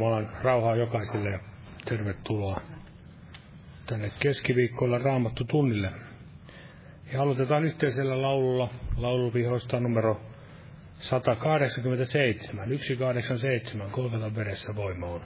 Jumalan rauhaa jokaiselle ja tervetuloa tänne keskiviikkoilla raamattu tunnille. Ja aloitetaan yhteisellä laululla, lauluvihoista numero 187, 187, kolmella veressä voima on.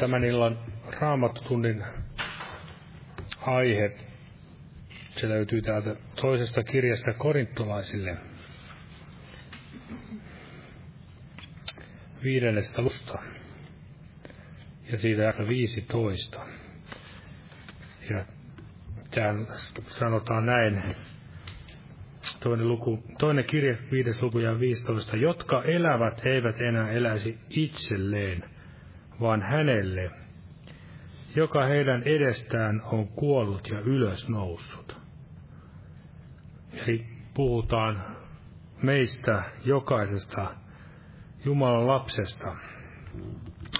Tämän illan raamattutunnin aihe, se löytyy täältä toisesta kirjasta korintolaisille. Viidennestä lusta ja siitä jakaa 15. Ja tähän sanotaan näin, toinen, luku, toinen kirje, viides luku ja 15, jotka elävät eivät enää eläisi itselleen, vaan hänelle, joka heidän edestään on kuollut ja ylös noussut. Eli puhutaan meistä jokaisesta Jumalan lapsesta.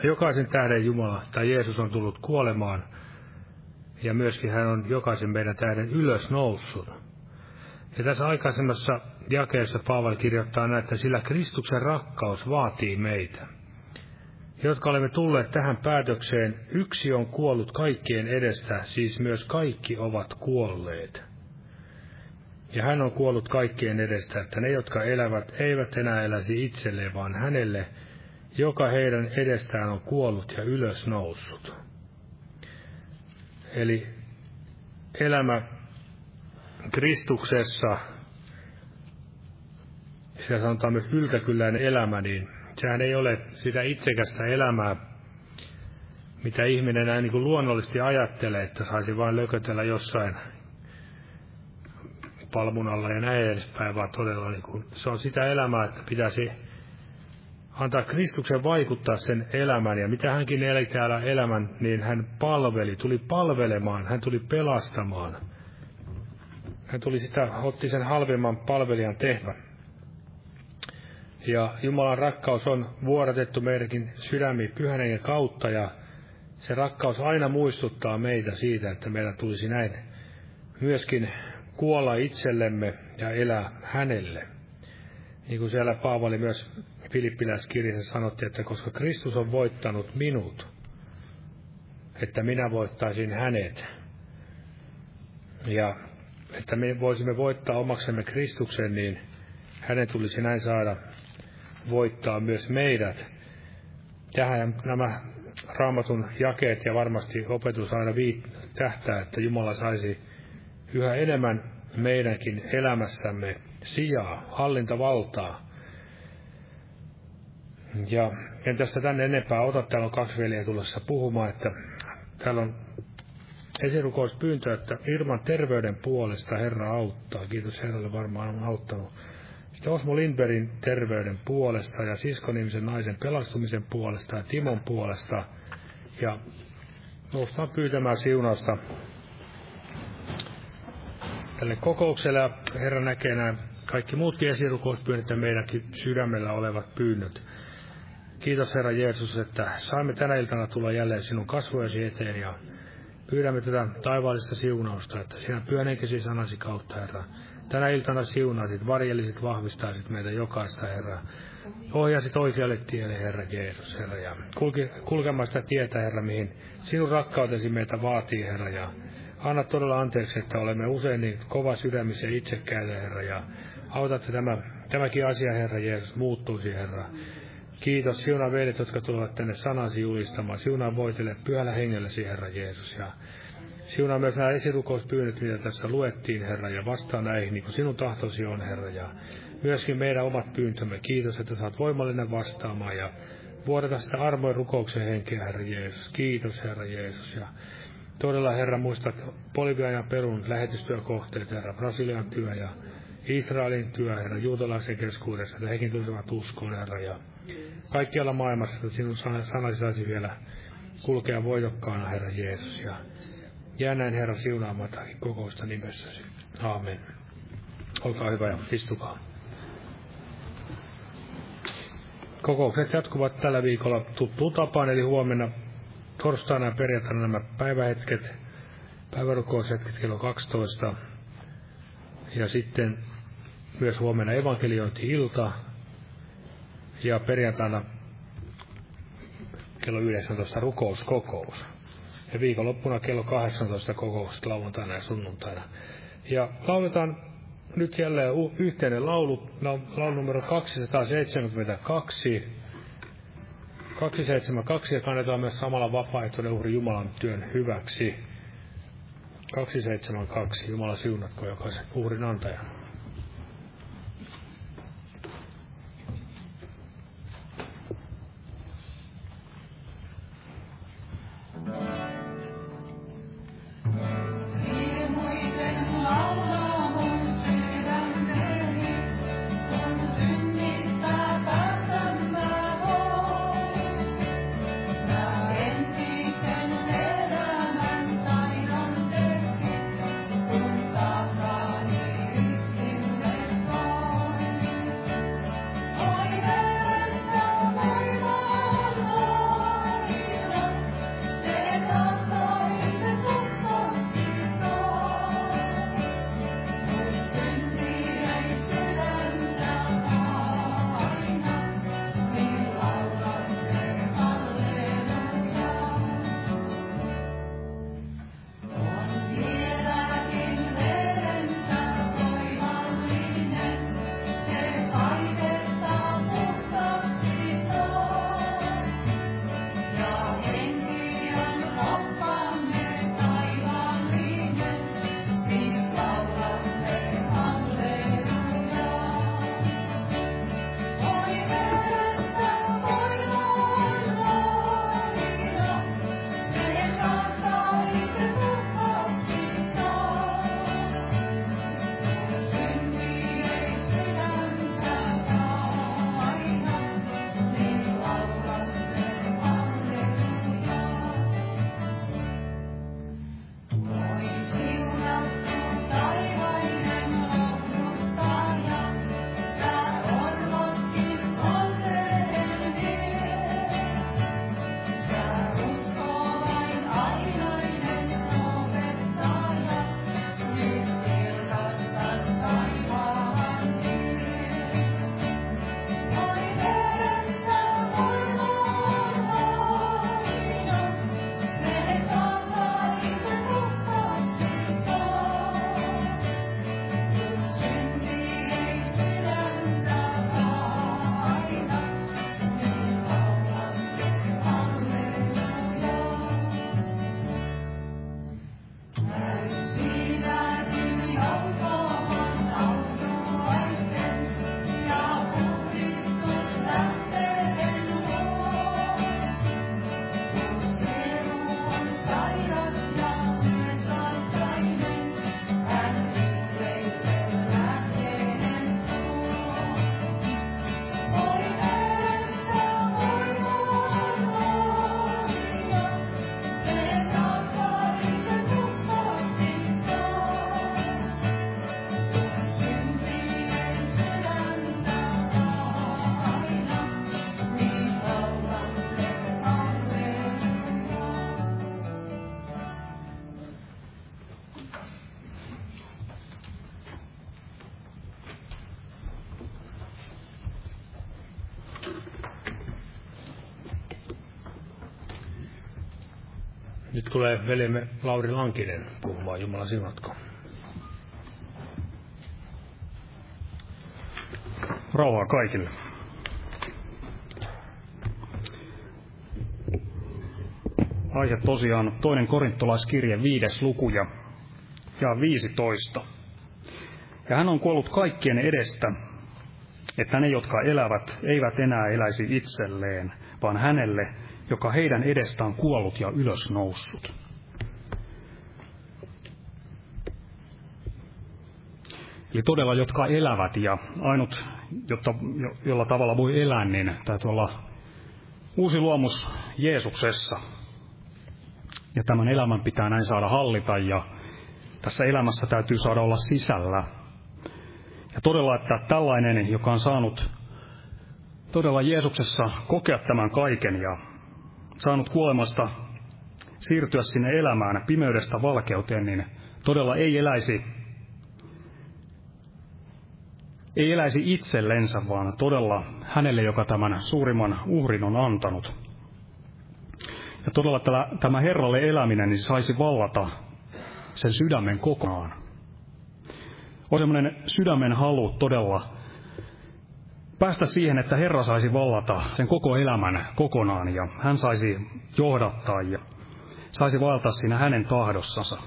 Jokaisen tähden Jumala tai Jeesus on tullut kuolemaan ja myöskin hän on jokaisen meidän tähden ylös noussut. Ja tässä aikaisemmassa jakeessa Paavali kirjoittaa näin, että sillä Kristuksen rakkaus vaatii meitä – jotka olemme tulleet tähän päätökseen, yksi on kuollut kaikkien edestä, siis myös kaikki ovat kuolleet. Ja hän on kuollut kaikkien edestä, että ne, jotka elävät, eivät enää eläisi itselleen, vaan hänelle, joka heidän edestään on kuollut ja ylös noussut. Eli elämä Kristuksessa, sitä sanotaan myös yltäkylläinen elämä, niin Sehän ei ole sitä itsekästä elämää, mitä ihminen näin niin kuin luonnollisesti ajattelee, että saisi vain lökötellä jossain palmun alla ja näin edespäin, vaan todella niin kuin, se on sitä elämää, että pitäisi antaa Kristuksen vaikuttaa sen elämän, ja mitä hänkin eli täällä elämän, niin hän palveli, tuli palvelemaan, hän tuli pelastamaan. Hän tuli sitä, otti sen halvemman palvelijan tehtävän. Ja Jumalan rakkaus on vuodatettu meidänkin sydämi pyhän kautta, ja se rakkaus aina muistuttaa meitä siitä, että meidän tulisi näin myöskin kuolla itsellemme ja elää hänelle. Niin kuin siellä Paavali myös Filippiläiskirjassa sanottiin, että koska Kristus on voittanut minut, että minä voittaisin hänet. Ja että me voisimme voittaa omaksemme Kristuksen, niin hänen tulisi näin saada voittaa myös meidät. Tähän nämä raamatun jakeet ja varmasti opetus aina viit, tähtää, että Jumala saisi yhä enemmän meidänkin elämässämme sijaa, hallintavaltaa. Ja en tästä tänne enempää ota, täällä on kaksi veljeä tulossa puhumaan, että täällä on esirukouspyyntö, että Irman terveyden puolesta Herra auttaa. Kiitos Herralle, varmaan on auttanut. Sitten Osmo Lindbergin terveyden puolesta ja siskonimisen naisen pelastumisen puolesta ja Timon puolesta. Ja noustaan pyytämään siunausta tälle kokoukselle Herra näkee nämä kaikki muutkin esirukouspyynnöt ja meidänkin sydämellä olevat pyynnöt. Kiitos Herra Jeesus, että saimme tänä iltana tulla jälleen sinun kasvojesi eteen ja pyydämme tätä taivaallista siunausta, että sinä pyönenkesi sanasi kautta, Herra. Tänä iltana siunaisit, varjellisit, vahvistaisit meitä jokaista, Herra. Ohjasit oikealle tielle, Herra Jeesus, Herra, ja kulke, kulkemaan sitä tietä, Herra, mihin sinun rakkautesi meitä vaatii, Herra, ja anna todella anteeksi, että olemme usein niin kova sydämisiä itsekkäitä, Herra, ja auta, että tämä, tämäkin asia, Herra Jeesus, muuttuisi, Herra. Kiitos, siunaa veljet, jotka tulevat tänne sanasi julistamaan. Siunaa voitelle pyhällä hengellesi, Herra Jeesus. Ja siunaa myös nämä esirukouspyynnöt, mitä tässä luettiin, Herra, ja vastaa näihin, niin kuin sinun tahtosi on, Herra. Ja myöskin meidän omat pyyntömme. Kiitos, että saat voimallinen vastaamaan ja vuodeta sitä armoin rukouksen henkeä, Herra Jeesus. Kiitos, Herra Jeesus. Ja todella, Herra, muistat Bolivian ja Perun lähetystyökohteet, Herra, Brasilian työ ja Israelin työ, Herra, juutalaisen keskuudessa, että hekin tulisivat uskoon, Herra, ja kaikkialla maailmassa, että sinun sanasi saisi vielä kulkea voitokkaana, Herra Jeesus. Ja jää näin, Herra, siunaamaan kokousta nimessäsi. Aamen. Olkaa hyvä ja istukaa. Kokoukset jatkuvat tällä viikolla tuttuun tapaan, eli huomenna torstaina ja perjantaina nämä päivähetket, päivärukoushetket kello 12. Ja sitten myös huomenna evankeliointi-ilta ja perjantaina kello 19 rukouskokous. Ja viikonloppuna kello 18 kokous lauantaina ja sunnuntaina. Ja lauletaan nyt jälleen yhteinen laulu, laulu numero 272. 272 ja kannetaan myös samalla vapaaehtoinen uhri Jumalan työn hyväksi. 272. Jumala siunatko jokaisen uhrin antajan. Tulee veljemme Lauri Lankinen puhumaan, Jumala siunatko. Rauhaa kaikille. Aihe tosiaan toinen korintolaiskirje viides luku ja, ja 15. Ja hän on kuollut kaikkien edestä, että ne, jotka elävät, eivät enää eläisi itselleen, vaan hänelle, joka heidän edestään kuollut ja ylös noussut. Eli todella, jotka elävät ja ainut, jotta, jolla tavalla voi elää, niin täytyy olla uusi luomus Jeesuksessa. Ja tämän elämän pitää näin saada hallita ja tässä elämässä täytyy saada olla sisällä. Ja todella, että tällainen, joka on saanut todella Jeesuksessa kokea tämän kaiken ja saanut kuolemasta siirtyä sinne elämään pimeydestä valkeuteen, niin todella ei eläisi, ei eläisi itsellensä, vaan todella hänelle, joka tämän suurimman uhrin on antanut. Ja todella tämä, Herralle eläminen niin saisi vallata sen sydämen kokonaan. On semmoinen sydämen halu todella päästä siihen, että Herra saisi vallata sen koko elämän kokonaan ja hän saisi johdattaa ja saisi valtaa siinä hänen tahdossansa.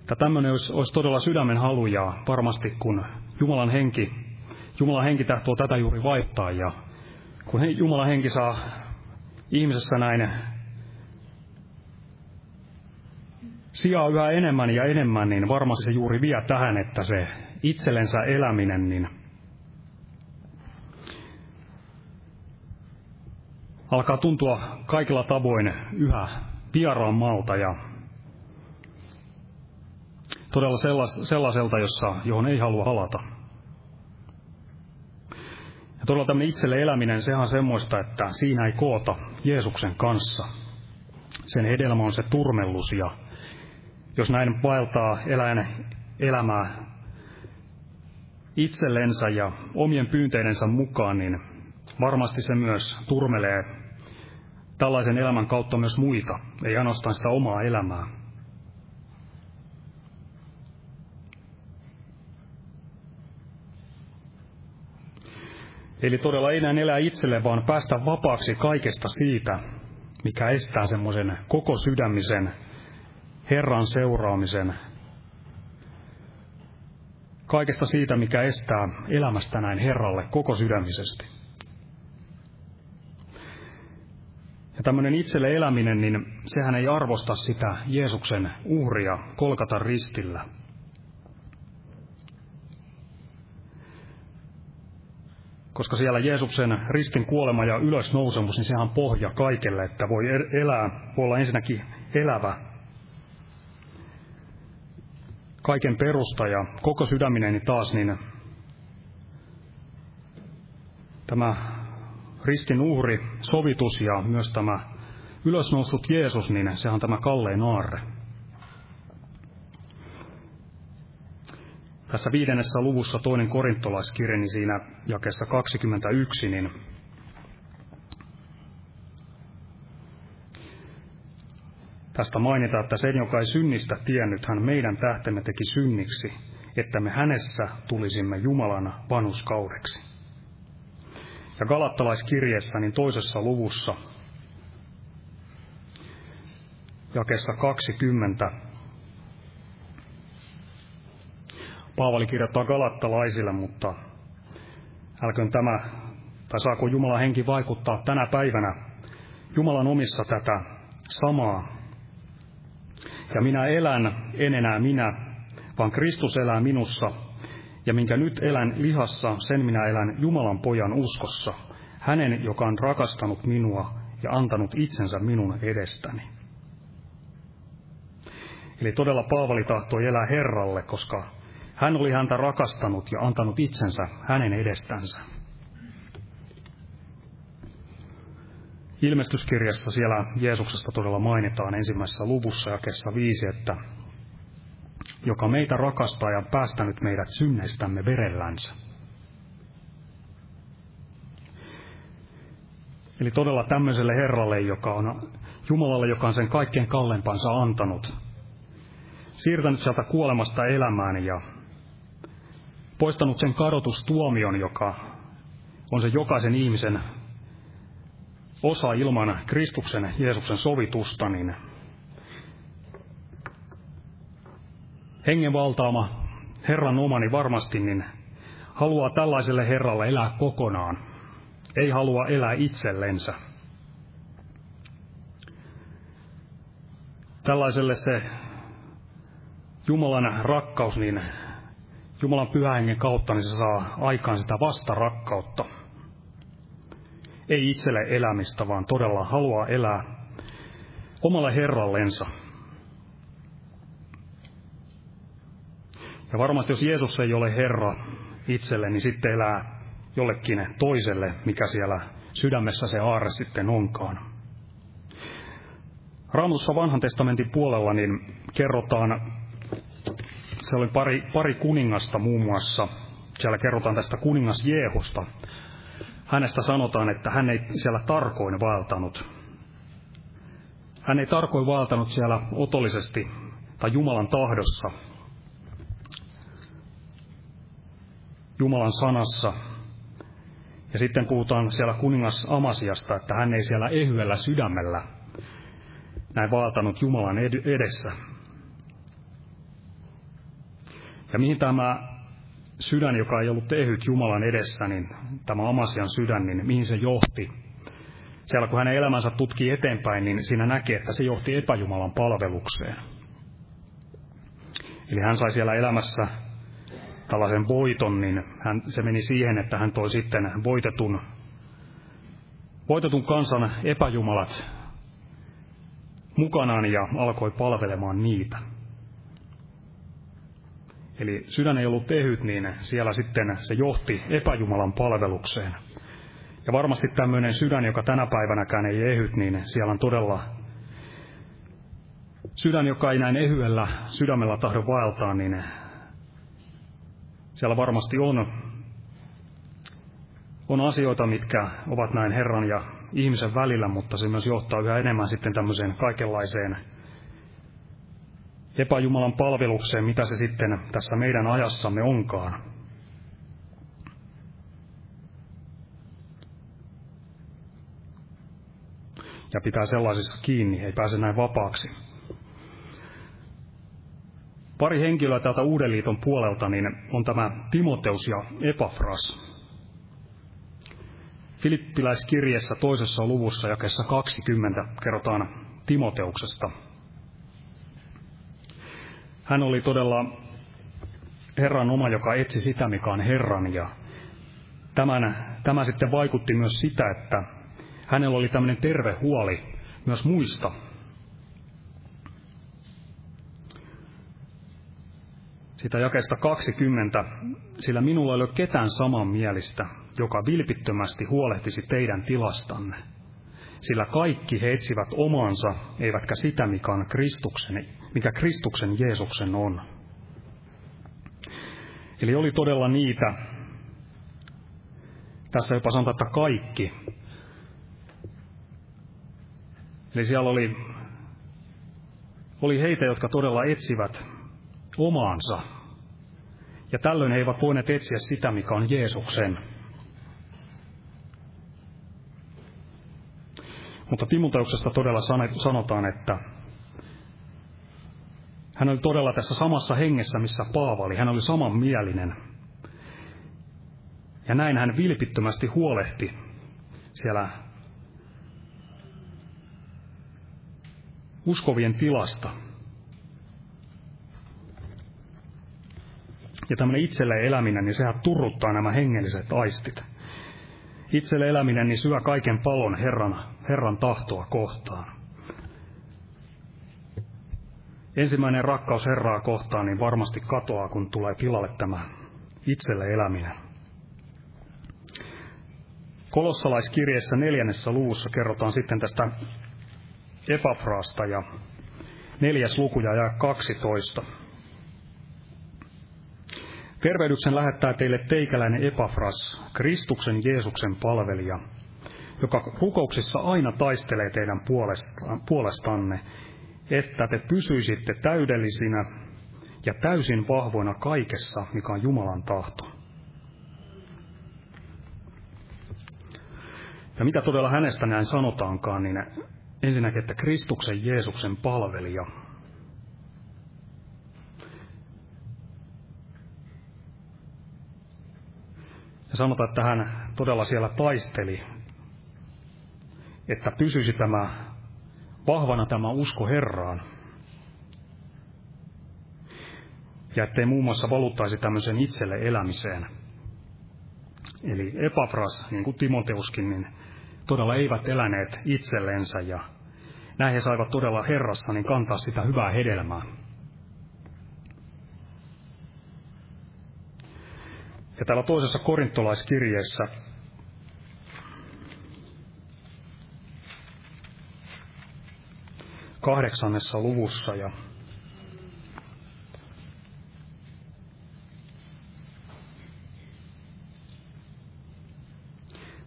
Että tämmöinen olisi, olisi todella sydämen halu ja varmasti kun Jumalan henki, Jumalan henki tahtoo tätä juuri vaihtaa ja kun Jumalan henki saa ihmisessä näin sijaa yhä enemmän ja enemmän, niin varmasti se juuri vie tähän, että se itsellensä eläminen, niin alkaa tuntua kaikilla tavoin yhä vieraammalta ja todella sellaiselta, jossa, johon ei halua halata. Ja todella tämmöinen itselle eläminen, sehän on semmoista, että siinä ei koota Jeesuksen kanssa. Sen hedelmä on se turmellus ja jos näin vaeltaa eläin elämää itsellensä ja omien pyynteidensä mukaan, niin varmasti se myös turmelee tällaisen elämän kautta myös muita, ei ainoastaan sitä omaa elämää. Eli todella ei enää elää itselle, vaan päästä vapaaksi kaikesta siitä, mikä estää semmoisen koko sydämisen Herran seuraamisen, kaikesta siitä, mikä estää elämästä näin Herralle koko sydämisesti. Ja tämmöinen itselle eläminen, niin sehän ei arvosta sitä Jeesuksen uhria kolkata ristillä. Koska siellä Jeesuksen ristin kuolema ja ylösnousemus, niin sehän on pohja kaikelle, että voi elää, voi olla ensinnäkin elävä kaiken perusta ja koko sydämineni taas, niin tämä ristin uhri, sovitus ja myös tämä ylösnoussut Jeesus, niin sehän on tämä kallein aarre. Tässä viidennessä luvussa toinen korintolaiskirja, niin siinä jakessa 21, niin Tästä mainitaan, että sen, joka ei synnistä tiennyt, hän meidän tähtemme teki synniksi, että me hänessä tulisimme Jumalan vanuskaudeksi. Ja Galattalaiskirjeessä, niin toisessa luvussa, jakessa 20, Paavali kirjoittaa galattalaisille, mutta älköön tämä, tai saako Jumalan henki vaikuttaa tänä päivänä Jumalan omissa tätä samaa ja minä elän, en enää minä, vaan Kristus elää minussa, ja minkä nyt elän lihassa, sen minä elän Jumalan pojan uskossa, hänen, joka on rakastanut minua ja antanut itsensä minun edestäni. Eli todella Paavali tahtoi elää Herralle, koska hän oli häntä rakastanut ja antanut itsensä hänen edestänsä. Ilmestyskirjassa siellä Jeesuksesta todella mainitaan ensimmäisessä luvussa jakessa viisi, että joka meitä rakastaa ja päästänyt meidät synneistämme verellänsä. Eli todella tämmöiselle Herralle, joka on Jumalalle, joka on sen kaikkein kallempansa antanut. Siirtänyt sieltä kuolemasta elämään ja poistanut sen kadotustuomion, joka on se jokaisen ihmisen osa ilman Kristuksen, Jeesuksen sovitusta, niin hengen valtaama Herran omani varmasti, niin haluaa tällaiselle Herralle elää kokonaan. Ei halua elää itsellensä. Tällaiselle se Jumalan rakkaus, niin Jumalan pyhähengen kautta, niin se saa aikaan sitä vastarakkautta. Ei itselle elämistä, vaan todella haluaa elää omalle Herrallensa. Ja varmasti jos Jeesus ei ole Herra itselle, niin sitten elää jollekin toiselle, mikä siellä sydämessä se aarre sitten onkaan. Raamatussa vanhan testamentin puolella niin kerrotaan, se oli pari, pari kuningasta muun muassa. Siellä kerrotaan tästä kuningas Jeehusta. Hänestä sanotaan, että hän ei siellä tarkoin vaeltanut. Hän ei tarkoin vaeltanut siellä otollisesti tai Jumalan tahdossa, Jumalan sanassa. Ja sitten puhutaan siellä kuningas Amasiasta, että hän ei siellä ehyellä sydämellä näin vaeltanut Jumalan edessä. Ja mihin tämä sydän, joka ei ollut ehyt Jumalan edessä, niin tämä Amasian sydän, niin mihin se johti? Siellä kun hänen elämänsä tutkii eteenpäin, niin siinä näki, että se johti epäjumalan palvelukseen. Eli hän sai siellä elämässä tällaisen voiton, niin hän, se meni siihen, että hän toi sitten voitetun, voitetun kansan epäjumalat mukanaan ja alkoi palvelemaan niitä. Eli sydän ei ollut tehyt, niin siellä sitten se johti epäjumalan palvelukseen. Ja varmasti tämmöinen sydän, joka tänä päivänäkään ei ehyt, niin siellä on todella sydän, joka ei näin ehyellä sydämellä tahdo vaeltaa, niin siellä varmasti on, on asioita, mitkä ovat näin Herran ja ihmisen välillä, mutta se myös johtaa yhä enemmän sitten tämmöiseen kaikenlaiseen epäjumalan palvelukseen, mitä se sitten tässä meidän ajassamme onkaan. Ja pitää sellaisissa kiinni, ei pääse näin vapaaksi. Pari henkilöä täältä Uuden liiton puolelta niin on tämä Timoteus ja Epafras. Filippiläiskirjassa toisessa luvussa jakessa 20 kerrotaan Timoteuksesta. Hän oli todella Herran oma, joka etsi sitä, mikä on Herran. Ja tämän, tämä sitten vaikutti myös sitä, että hänellä oli tämmöinen terve huoli myös muista sitä jakeesta 20, sillä minulla ei ole ketään samanmielistä, joka vilpittömästi huolehtisi teidän tilastanne. Sillä kaikki he etsivät omansa, eivätkä sitä, mikä on Kristuksen, mikä Kristuksen Jeesuksen on. Eli oli todella niitä, tässä jopa sanotaan, että kaikki. Eli siellä oli, oli heitä, jotka todella etsivät omaansa. Ja tällöin he eivät voineet etsiä sitä, mikä on Jeesuksen. Mutta Timoteuksesta todella sanotaan, että hän oli todella tässä samassa hengessä, missä Paavali. Hän oli samanmielinen. Ja näin hän vilpittömästi huolehti siellä uskovien tilasta. Ja tämmöinen itselle eläminen, niin sehän turruttaa nämä hengelliset aistit. Itselle eläminen niin syö kaiken palon Herran, Herran tahtoa kohtaan. Ensimmäinen rakkaus Herraa kohtaan niin varmasti katoaa, kun tulee pilalle tämä itselle eläminen. Kolossalaiskirjeessä neljännessä luvussa kerrotaan sitten tästä Epafraasta ja neljäs luku ja 12. Tervehdyksen lähettää teille teikäläinen Epafras, Kristuksen Jeesuksen palvelija, joka rukouksissa aina taistelee teidän puolestanne, että te pysyisitte täydellisinä ja täysin vahvoina kaikessa, mikä on Jumalan tahto. Ja mitä todella hänestä näin sanotaankaan, niin ensinnäkin, että Kristuksen Jeesuksen palvelija. Ja sanotaan, että hän todella siellä taisteli, että pysyisi tämä vahvana tämä usko Herraan. Ja ettei muun muassa valuttaisi tämmöisen itselle elämiseen. Eli Epafras, niin kuin Timoteuskin, niin todella eivät eläneet itsellensä ja näin he saivat todella Herrassa niin kantaa sitä hyvää hedelmää. Ja täällä toisessa korintolaiskirjeessä kahdeksannessa luvussa ja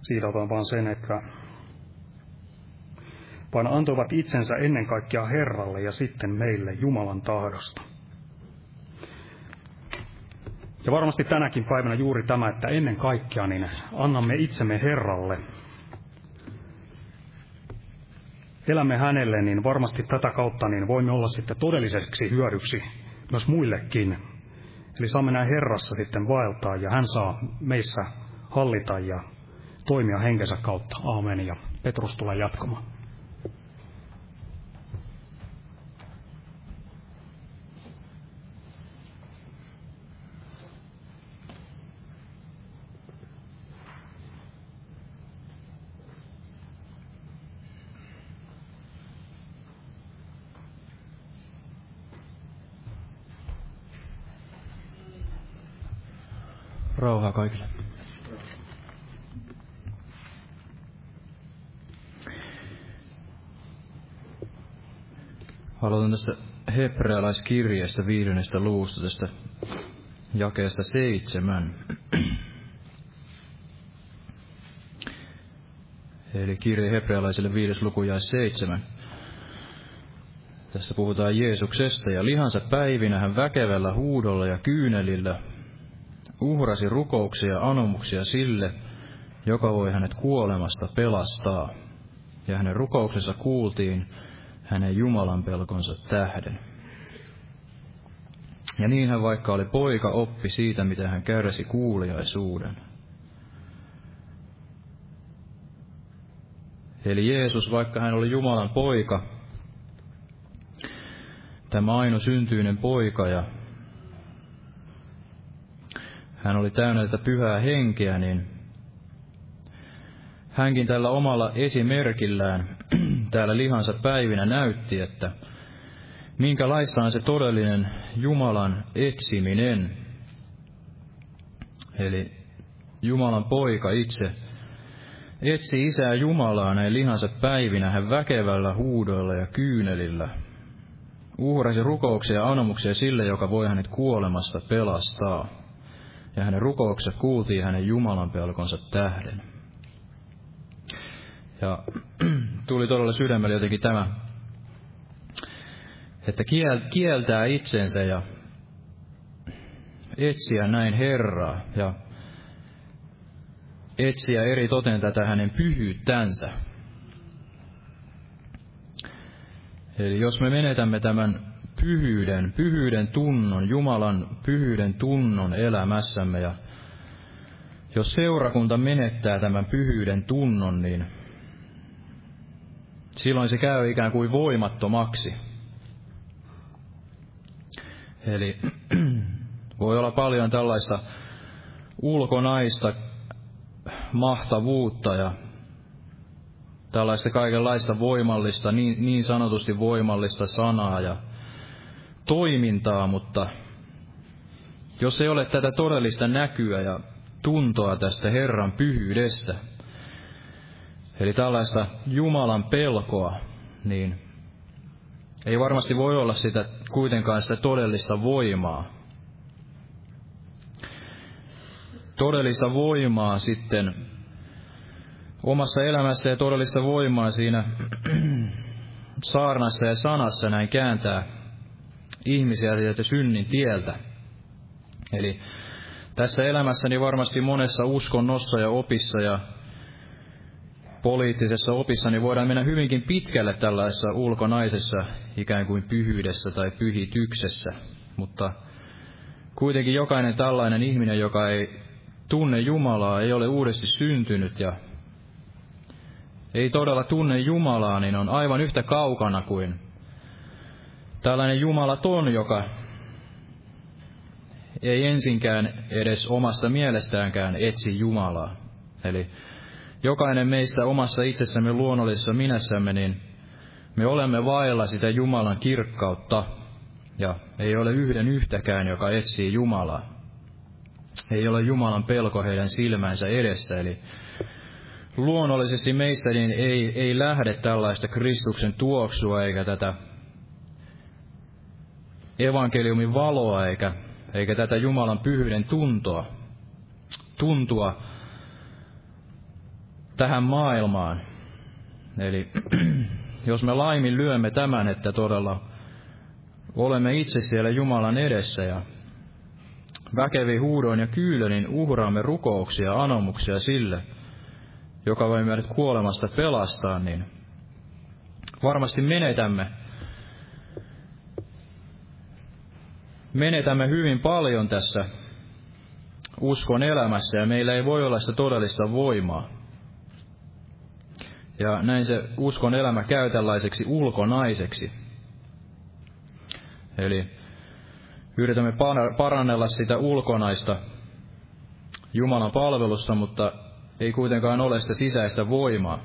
siitä otan vain sen, että vaan antoivat itsensä ennen kaikkea Herralle ja sitten meille Jumalan tahdosta. Ja varmasti tänäkin päivänä juuri tämä, että ennen kaikkea niin annamme itsemme Herralle. Elämme hänelle, niin varmasti tätä kautta niin voimme olla sitten todelliseksi hyödyksi myös muillekin. Eli saamme näin Herrassa sitten vaeltaa ja hän saa meissä hallita ja toimia henkensä kautta. Aamen. Ja Petrus tulee jatkamaan. Rauhaa kaikille. Aloitan tästä hebrealaiskirjeestä viidennestä luvusta tästä jakeesta seitsemän. Eli kirje hebrealaisille viides luku ja seitsemän. Tässä puhutaan Jeesuksesta ja lihansa päivinä hän väkevällä huudolla ja kyynelillä uhrasi rukouksia ja anomuksia sille, joka voi hänet kuolemasta pelastaa. Ja hänen rukouksensa kuultiin hänen Jumalan pelkonsa tähden. Ja niin hän vaikka oli poika, oppi siitä, mitä hän kärsi kuuliaisuuden. Eli Jeesus, vaikka hän oli Jumalan poika, tämä aino syntyinen poika ja hän oli täynnä tätä pyhää henkeä, niin hänkin tällä omalla esimerkillään täällä lihansa päivinä näytti, että minkälaista on se todellinen Jumalan etsiminen. Eli Jumalan poika itse etsi isää Jumalaa näin lihansa päivinä hän väkevällä huudoilla ja kyynelillä. Uhrasi rukouksia ja anomuksia sille, joka voi hänet kuolemasta pelastaa. Ja hänen rukouksensa kuultiin hänen Jumalan pelkonsa tähden. Ja tuli todella sydämelle jotenkin tämä, että kieltää itsensä ja etsiä näin Herraa ja etsiä eri toten tätä hänen pyhyyttänsä. Eli jos me menetämme tämän pyhyyden, pyhyyden tunnon, Jumalan pyhyyden tunnon elämässämme ja jos seurakunta menettää tämän pyhyyden tunnon, niin silloin se käy ikään kuin voimattomaksi. Eli voi olla paljon tällaista ulkonaista mahtavuutta ja tällaista kaikenlaista voimallista, niin, niin sanotusti voimallista sanaa ja toimintaa, mutta jos ei ole tätä todellista näkyä ja tuntoa tästä Herran pyhyydestä, Eli tällaista Jumalan pelkoa, niin ei varmasti voi olla sitä kuitenkaan sitä todellista voimaa. Todellista voimaa sitten omassa elämässä ja todellista voimaa siinä saarnassa ja sanassa näin kääntää ihmisiä sieltä synnin tieltä. Eli tässä elämässäni varmasti monessa uskonnossa ja opissa ja poliittisessa opissa niin voidaan mennä hyvinkin pitkälle tällaisessa ulkonaisessa ikään kuin pyhyydessä tai pyhityksessä. Mutta kuitenkin jokainen tällainen ihminen, joka ei tunne Jumalaa, ei ole uudesti syntynyt ja ei todella tunne Jumalaa, niin on aivan yhtä kaukana kuin tällainen Jumalaton, joka ei ensinkään edes omasta mielestäänkään etsi Jumalaa. Eli jokainen meistä omassa itsessämme luonnollisessa minässämme, niin me olemme vailla sitä Jumalan kirkkautta, ja ei ole yhden yhtäkään, joka etsii Jumalaa. Ei ole Jumalan pelko heidän silmänsä edessä, eli luonnollisesti meistä niin ei, ei lähde tällaista Kristuksen tuoksua eikä tätä evankeliumin valoa eikä, eikä tätä Jumalan pyhyyden tuntoa, tuntua tähän maailmaan. Eli jos me laimin lyömme tämän, että todella olemme itse siellä Jumalan edessä ja väkevi huudoin ja kyylönin uhraamme rukouksia ja anomuksia sille, joka voi meidät kuolemasta pelastaa, niin varmasti menetämme menetämme hyvin paljon tässä uskon elämässä ja meillä ei voi olla sitä todellista voimaa. Ja näin se uskon elämä käy tällaiseksi ulkonaiseksi. Eli yritämme parannella sitä ulkonaista Jumalan palvelusta, mutta ei kuitenkaan ole sitä sisäistä voimaa.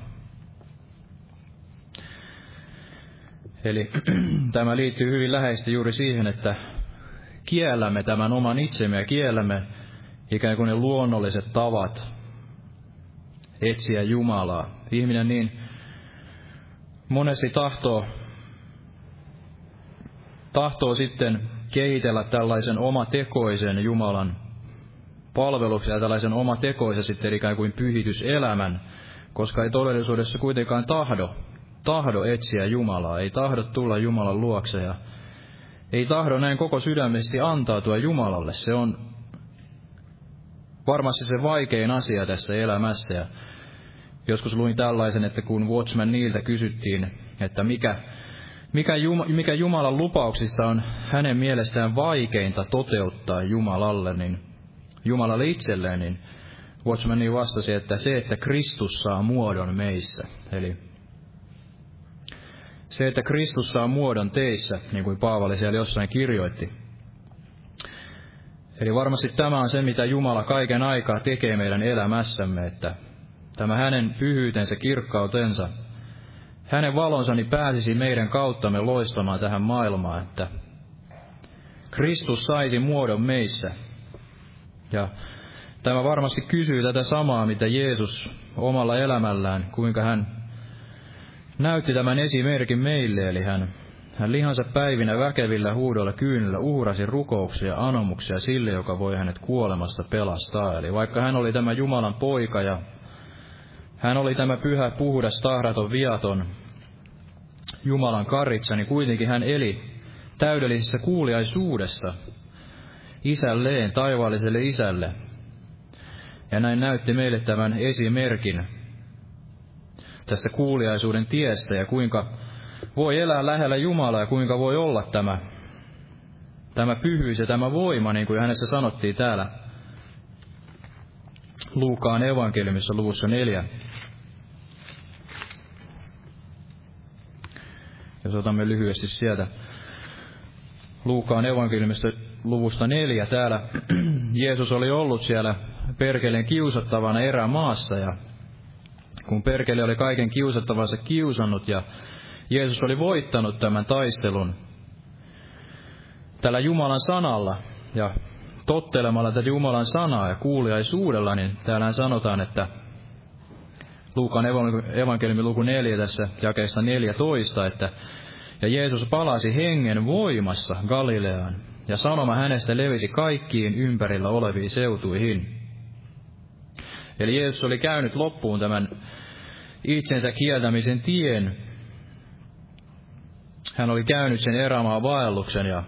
Eli tämä liittyy hyvin läheisesti juuri siihen, että kiellämme tämän oman itsemme ja kiellämme ikään kuin ne luonnolliset tavat etsiä Jumalaa. Ihminen niin monesti tahtoo, tahtoo sitten kehitellä tällaisen omatekoisen Jumalan palveluksen ja tällaisen omatekoisen sitten ikään kuin pyhityselämän, koska ei todellisuudessa kuitenkaan tahdo, tahdo etsiä Jumalaa, ei tahdo tulla Jumalan luokse ja ei tahdo näin koko sydämesti antautua Jumalalle. Se on varmasti se vaikein asia tässä elämässä. Ja joskus luin tällaisen, että kun Watchman niiltä kysyttiin, että mikä, mikä, Juma, mikä Jumalan lupauksista on hänen mielestään vaikeinta toteuttaa Jumalalle, niin Jumalalle itselleen, niin Watchman niin vastasi, että se, että Kristus saa muodon meissä. Eli se, että Kristus saa muodon teissä, niin kuin Paavali siellä jossain kirjoitti. Eli varmasti tämä on se, mitä Jumala kaiken aikaa tekee meidän elämässämme, että tämä hänen pyhyytensä, kirkkautensa, hänen valonsa niin pääsisi meidän kauttamme loistamaan tähän maailmaan, että Kristus saisi muodon meissä. Ja tämä varmasti kysyy tätä samaa, mitä Jeesus omalla elämällään, kuinka hän näytti tämän esimerkin meille, eli hän, hän lihansa päivinä väkevillä huudolla kyynillä uhrasi rukouksia ja anomuksia sille, joka voi hänet kuolemasta pelastaa. Eli vaikka hän oli tämä Jumalan poika ja hän oli tämä pyhä, puhdas, tahraton, viaton Jumalan karitsa, niin kuitenkin hän eli täydellisessä kuuliaisuudessa isälleen, taivaalliselle isälle. Ja näin näytti meille tämän esimerkin, tästä kuuliaisuuden tiestä ja kuinka voi elää lähellä Jumalaa ja kuinka voi olla tämä, tämä pyhyys ja tämä voima, niin kuin hänessä sanottiin täällä Luukaan evankeliumissa luvussa neljä. Jos otamme lyhyesti sieltä Luukaan evankeliumista luvusta neljä, täällä Jeesus oli ollut siellä perkeleen kiusattavana erämaassa ja kun perkele oli kaiken kiusattavansa kiusannut ja Jeesus oli voittanut tämän taistelun tällä Jumalan sanalla ja tottelemalla tätä Jumalan sanaa ja kuuliaisuudella, niin täällä sanotaan, että Luukan evankeliumi luku 4 tässä jakeesta 14, että ja Jeesus palasi hengen voimassa Galileaan, ja sanoma hänestä levisi kaikkiin ympärillä oleviin seutuihin. Eli Jeesus oli käynyt loppuun tämän itsensä kieltämisen tien. Hän oli käynyt sen erämaan vaelluksen ja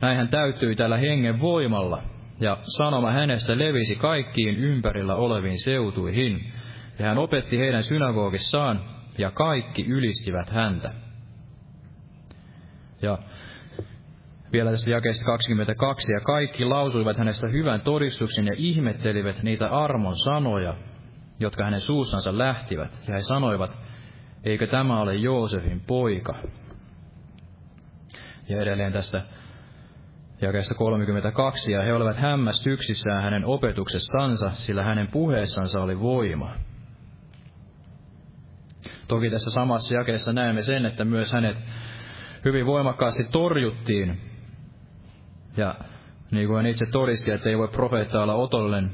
näin hän täyttyi tällä hengen voimalla, ja sanoma hänestä levisi kaikkiin ympärillä oleviin seutuihin, ja hän opetti heidän synagogissaan, ja kaikki ylistivät häntä. Ja vielä tästä jakeesta 22, ja kaikki lausuivat hänestä hyvän todistuksen ja ihmettelivät niitä armon sanoja, jotka hänen suustansa lähtivät, ja he sanoivat, eikö tämä ole Joosefin poika? Ja edelleen tästä jakeesta 32, ja he olivat hämmästyksissään hänen opetuksestansa, sillä hänen puheessansa oli voima. Toki tässä samassa jakeessa näemme sen, että myös hänet hyvin voimakkaasti torjuttiin. Ja niin kuin hän itse todisti, että ei voi profeetta olla otollinen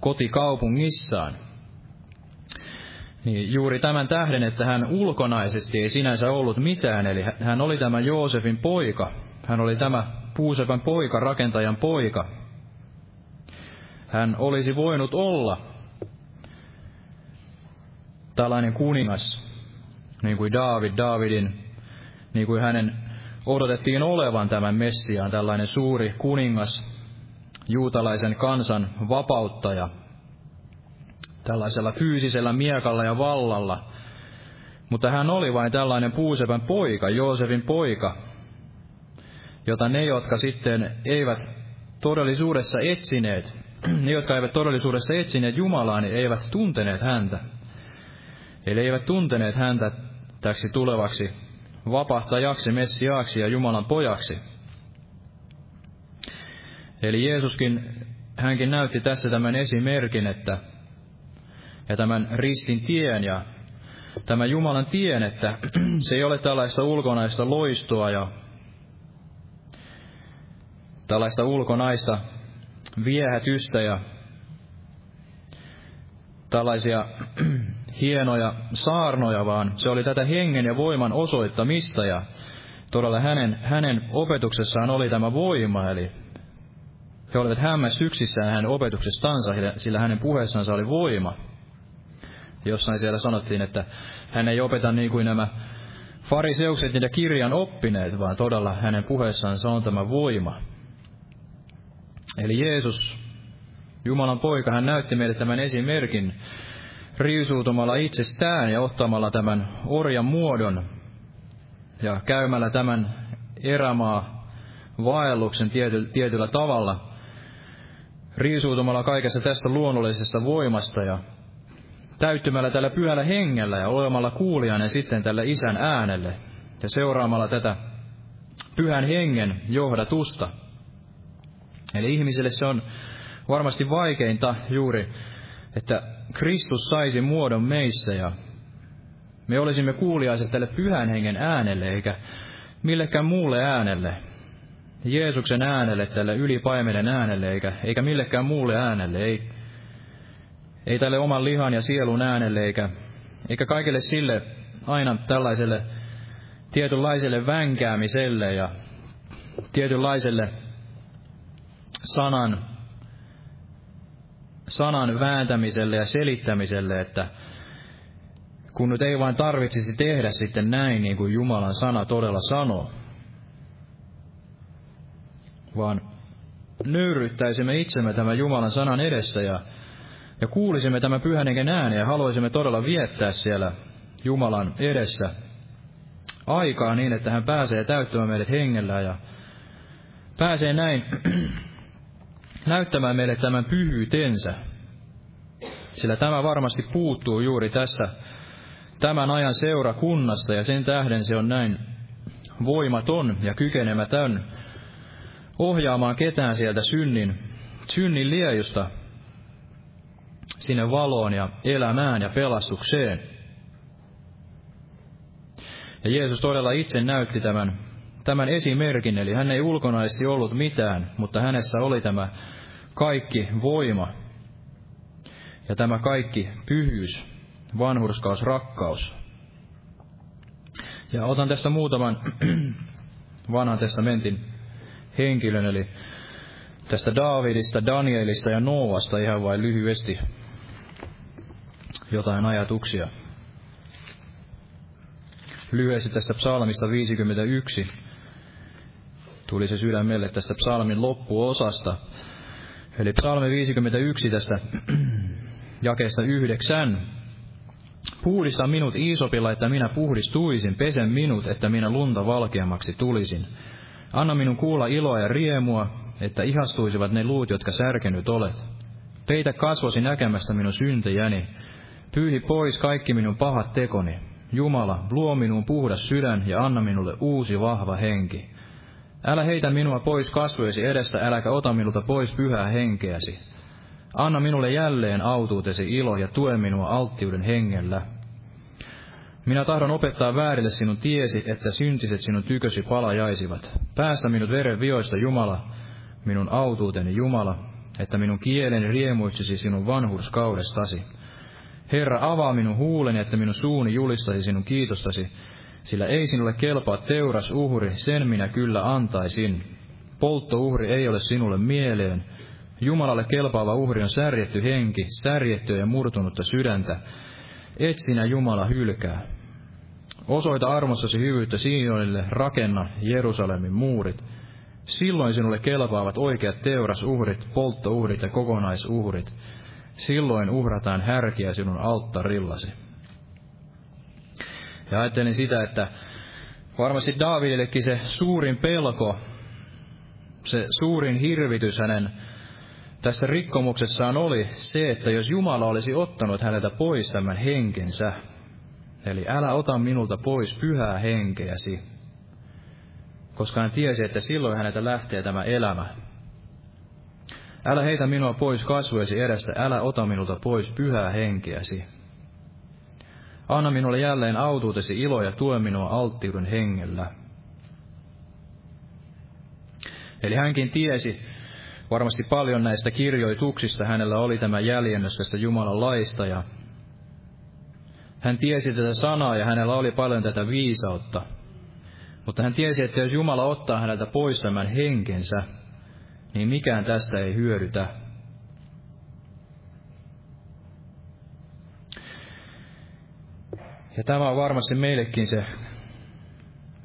kotikaupungissaan. Niin juuri tämän tähden, että hän ulkonaisesti ei sinänsä ollut mitään, eli hän oli tämä Joosefin poika. Hän oli tämä puusepän poika, rakentajan poika. Hän olisi voinut olla tällainen kuningas, niin kuin David, Davidin, niin kuin hänen odotettiin olevan tämän Messiaan, tällainen suuri kuningas, juutalaisen kansan vapauttaja, tällaisella fyysisellä miekalla ja vallalla. Mutta hän oli vain tällainen puusepän poika, Joosefin poika, jota ne, jotka sitten eivät todellisuudessa etsineet, ne, jotka eivät todellisuudessa etsineet Jumalaa, niin eivät tunteneet häntä. Eli eivät tunteneet häntä täksi tulevaksi vapahtajaksi, messiaaksi ja Jumalan pojaksi. Eli Jeesuskin, hänkin näytti tässä tämän esimerkin, että ja tämän ristin tien ja tämän Jumalan tien, että se ei ole tällaista ulkonaista loistoa ja tällaista ulkonaista viehätystä ja tällaisia hienoja saarnoja, vaan se oli tätä hengen ja voiman osoittamista ja todella hänen, hänen opetuksessaan oli tämä voima, eli he olivat hämmästyksissään hänen opetuksestansa, sillä hänen puheessansa oli voima. Jossain siellä sanottiin, että hän ei opeta niin kuin nämä fariseukset niitä kirjan oppineet, vaan todella hänen puheessansa on tämä voima. Eli Jeesus, Jumalan poika, hän näytti meille tämän esimerkin riisuutumalla itsestään ja ottamalla tämän orjan muodon ja käymällä tämän erämaa vaelluksen tiety, tietyllä tavalla, riisuutumalla kaikesta tästä luonnollisesta voimasta ja täyttymällä tällä pyhällä hengellä ja olemalla kuulijainen sitten tällä isän äänelle ja seuraamalla tätä pyhän hengen johdatusta – Eli ihmiselle se on varmasti vaikeinta juuri, että Kristus saisi muodon meissä ja me olisimme kuuliaiset tälle pyhän hengen äänelle, eikä millekään muulle äänelle. Jeesuksen äänelle, tälle ylipaimenen äänelle, eikä, eikä millekään muulle äänelle, ei, ei tälle oman lihan ja sielun äänelle, eikä, eikä kaikille sille aina tällaiselle tietynlaiselle vänkäämiselle ja tietynlaiselle sanan, sanan vääntämiselle ja selittämiselle, että kun nyt ei vain tarvitsisi tehdä sitten näin, niin kuin Jumalan sana todella sanoo, vaan nöyryttäisimme itsemme tämän Jumalan sanan edessä ja, ja kuulisimme tämän pyhän hengen äänen ja haluaisimme todella viettää siellä Jumalan edessä aikaa niin, että hän pääsee täyttämään meidät hengellä ja pääsee näin näyttämään meille tämän pyhyytensä. Sillä tämä varmasti puuttuu juuri tästä tämän ajan seurakunnasta ja sen tähden se on näin voimaton ja kykenemätön ohjaamaan ketään sieltä synnin, synnin liejusta sinne valoon ja elämään ja pelastukseen. Ja Jeesus todella itse näytti tämän tämän esimerkin, eli hän ei ulkonaisesti ollut mitään, mutta hänessä oli tämä kaikki voima ja tämä kaikki pyhyys, vanhurskaus, rakkaus. Ja otan tästä muutaman vanhan testamentin henkilön, eli tästä Daavidista, Danielista ja Noasta ihan vain lyhyesti. jotain ajatuksia. Lyhyesti tästä psalmista 51 tuli se sydämelle tästä psalmin loppuosasta. Eli psalmi 51 tästä jakeesta yhdeksän. Puhdista minut Iisopilla, että minä puhdistuisin, pesen minut, että minä lunta valkeammaksi tulisin. Anna minun kuulla iloa ja riemua, että ihastuisivat ne luut, jotka särkenyt olet. Peitä kasvosi näkemästä minun syntejäni. Pyyhi pois kaikki minun pahat tekoni. Jumala, luo minun puhdas sydän ja anna minulle uusi vahva henki. Älä heitä minua pois kasvojesi edestä, äläkä ota minulta pois pyhää henkeäsi. Anna minulle jälleen autuutesi ilo ja tue minua alttiuden hengellä. Minä tahdon opettaa väärille sinun tiesi, että syntiset sinun tykösi palajaisivat. Päästä minut veren vioista, Jumala, minun autuuteni Jumala, että minun kieleni riemuitsisi sinun vanhurskaudestasi. Herra, avaa minun huuleni, että minun suuni julistaisi sinun kiitostasi, sillä ei sinulle kelpaa teuras uhri, sen minä kyllä antaisin. Polttouhri ei ole sinulle mieleen. Jumalalle kelpaava uhri on särjetty henki, särjettyä ja murtunutta sydäntä. Et sinä Jumala hylkää. Osoita armossasi hyvyyttä Sionille, rakenna Jerusalemin muurit. Silloin sinulle kelpaavat oikeat teurasuhrit, polttouhrit ja kokonaisuhrit. Silloin uhrataan härkiä sinun alttarillasi. Ja ajattelin sitä, että varmasti Daavidillekin se suurin pelko, se suurin hirvitys hänen tässä rikkomuksessaan oli se, että jos Jumala olisi ottanut häneltä pois tämän henkensä, eli älä ota minulta pois pyhää henkeäsi, koska hän tiesi, että silloin häneltä lähtee tämä elämä. Älä heitä minua pois kasvuesi edestä, älä ota minulta pois pyhää henkeäsi. Anna minulle jälleen autuutesi ilo ja tue minua alttiuden hengellä. Eli hänkin tiesi varmasti paljon näistä kirjoituksista. Hänellä oli tämä jäljennös tästä Jumalan laista ja hän tiesi tätä sanaa ja hänellä oli paljon tätä viisautta. Mutta hän tiesi, että jos Jumala ottaa häneltä pois tämän henkensä, niin mikään tästä ei hyödytä. Ja tämä on varmasti meillekin se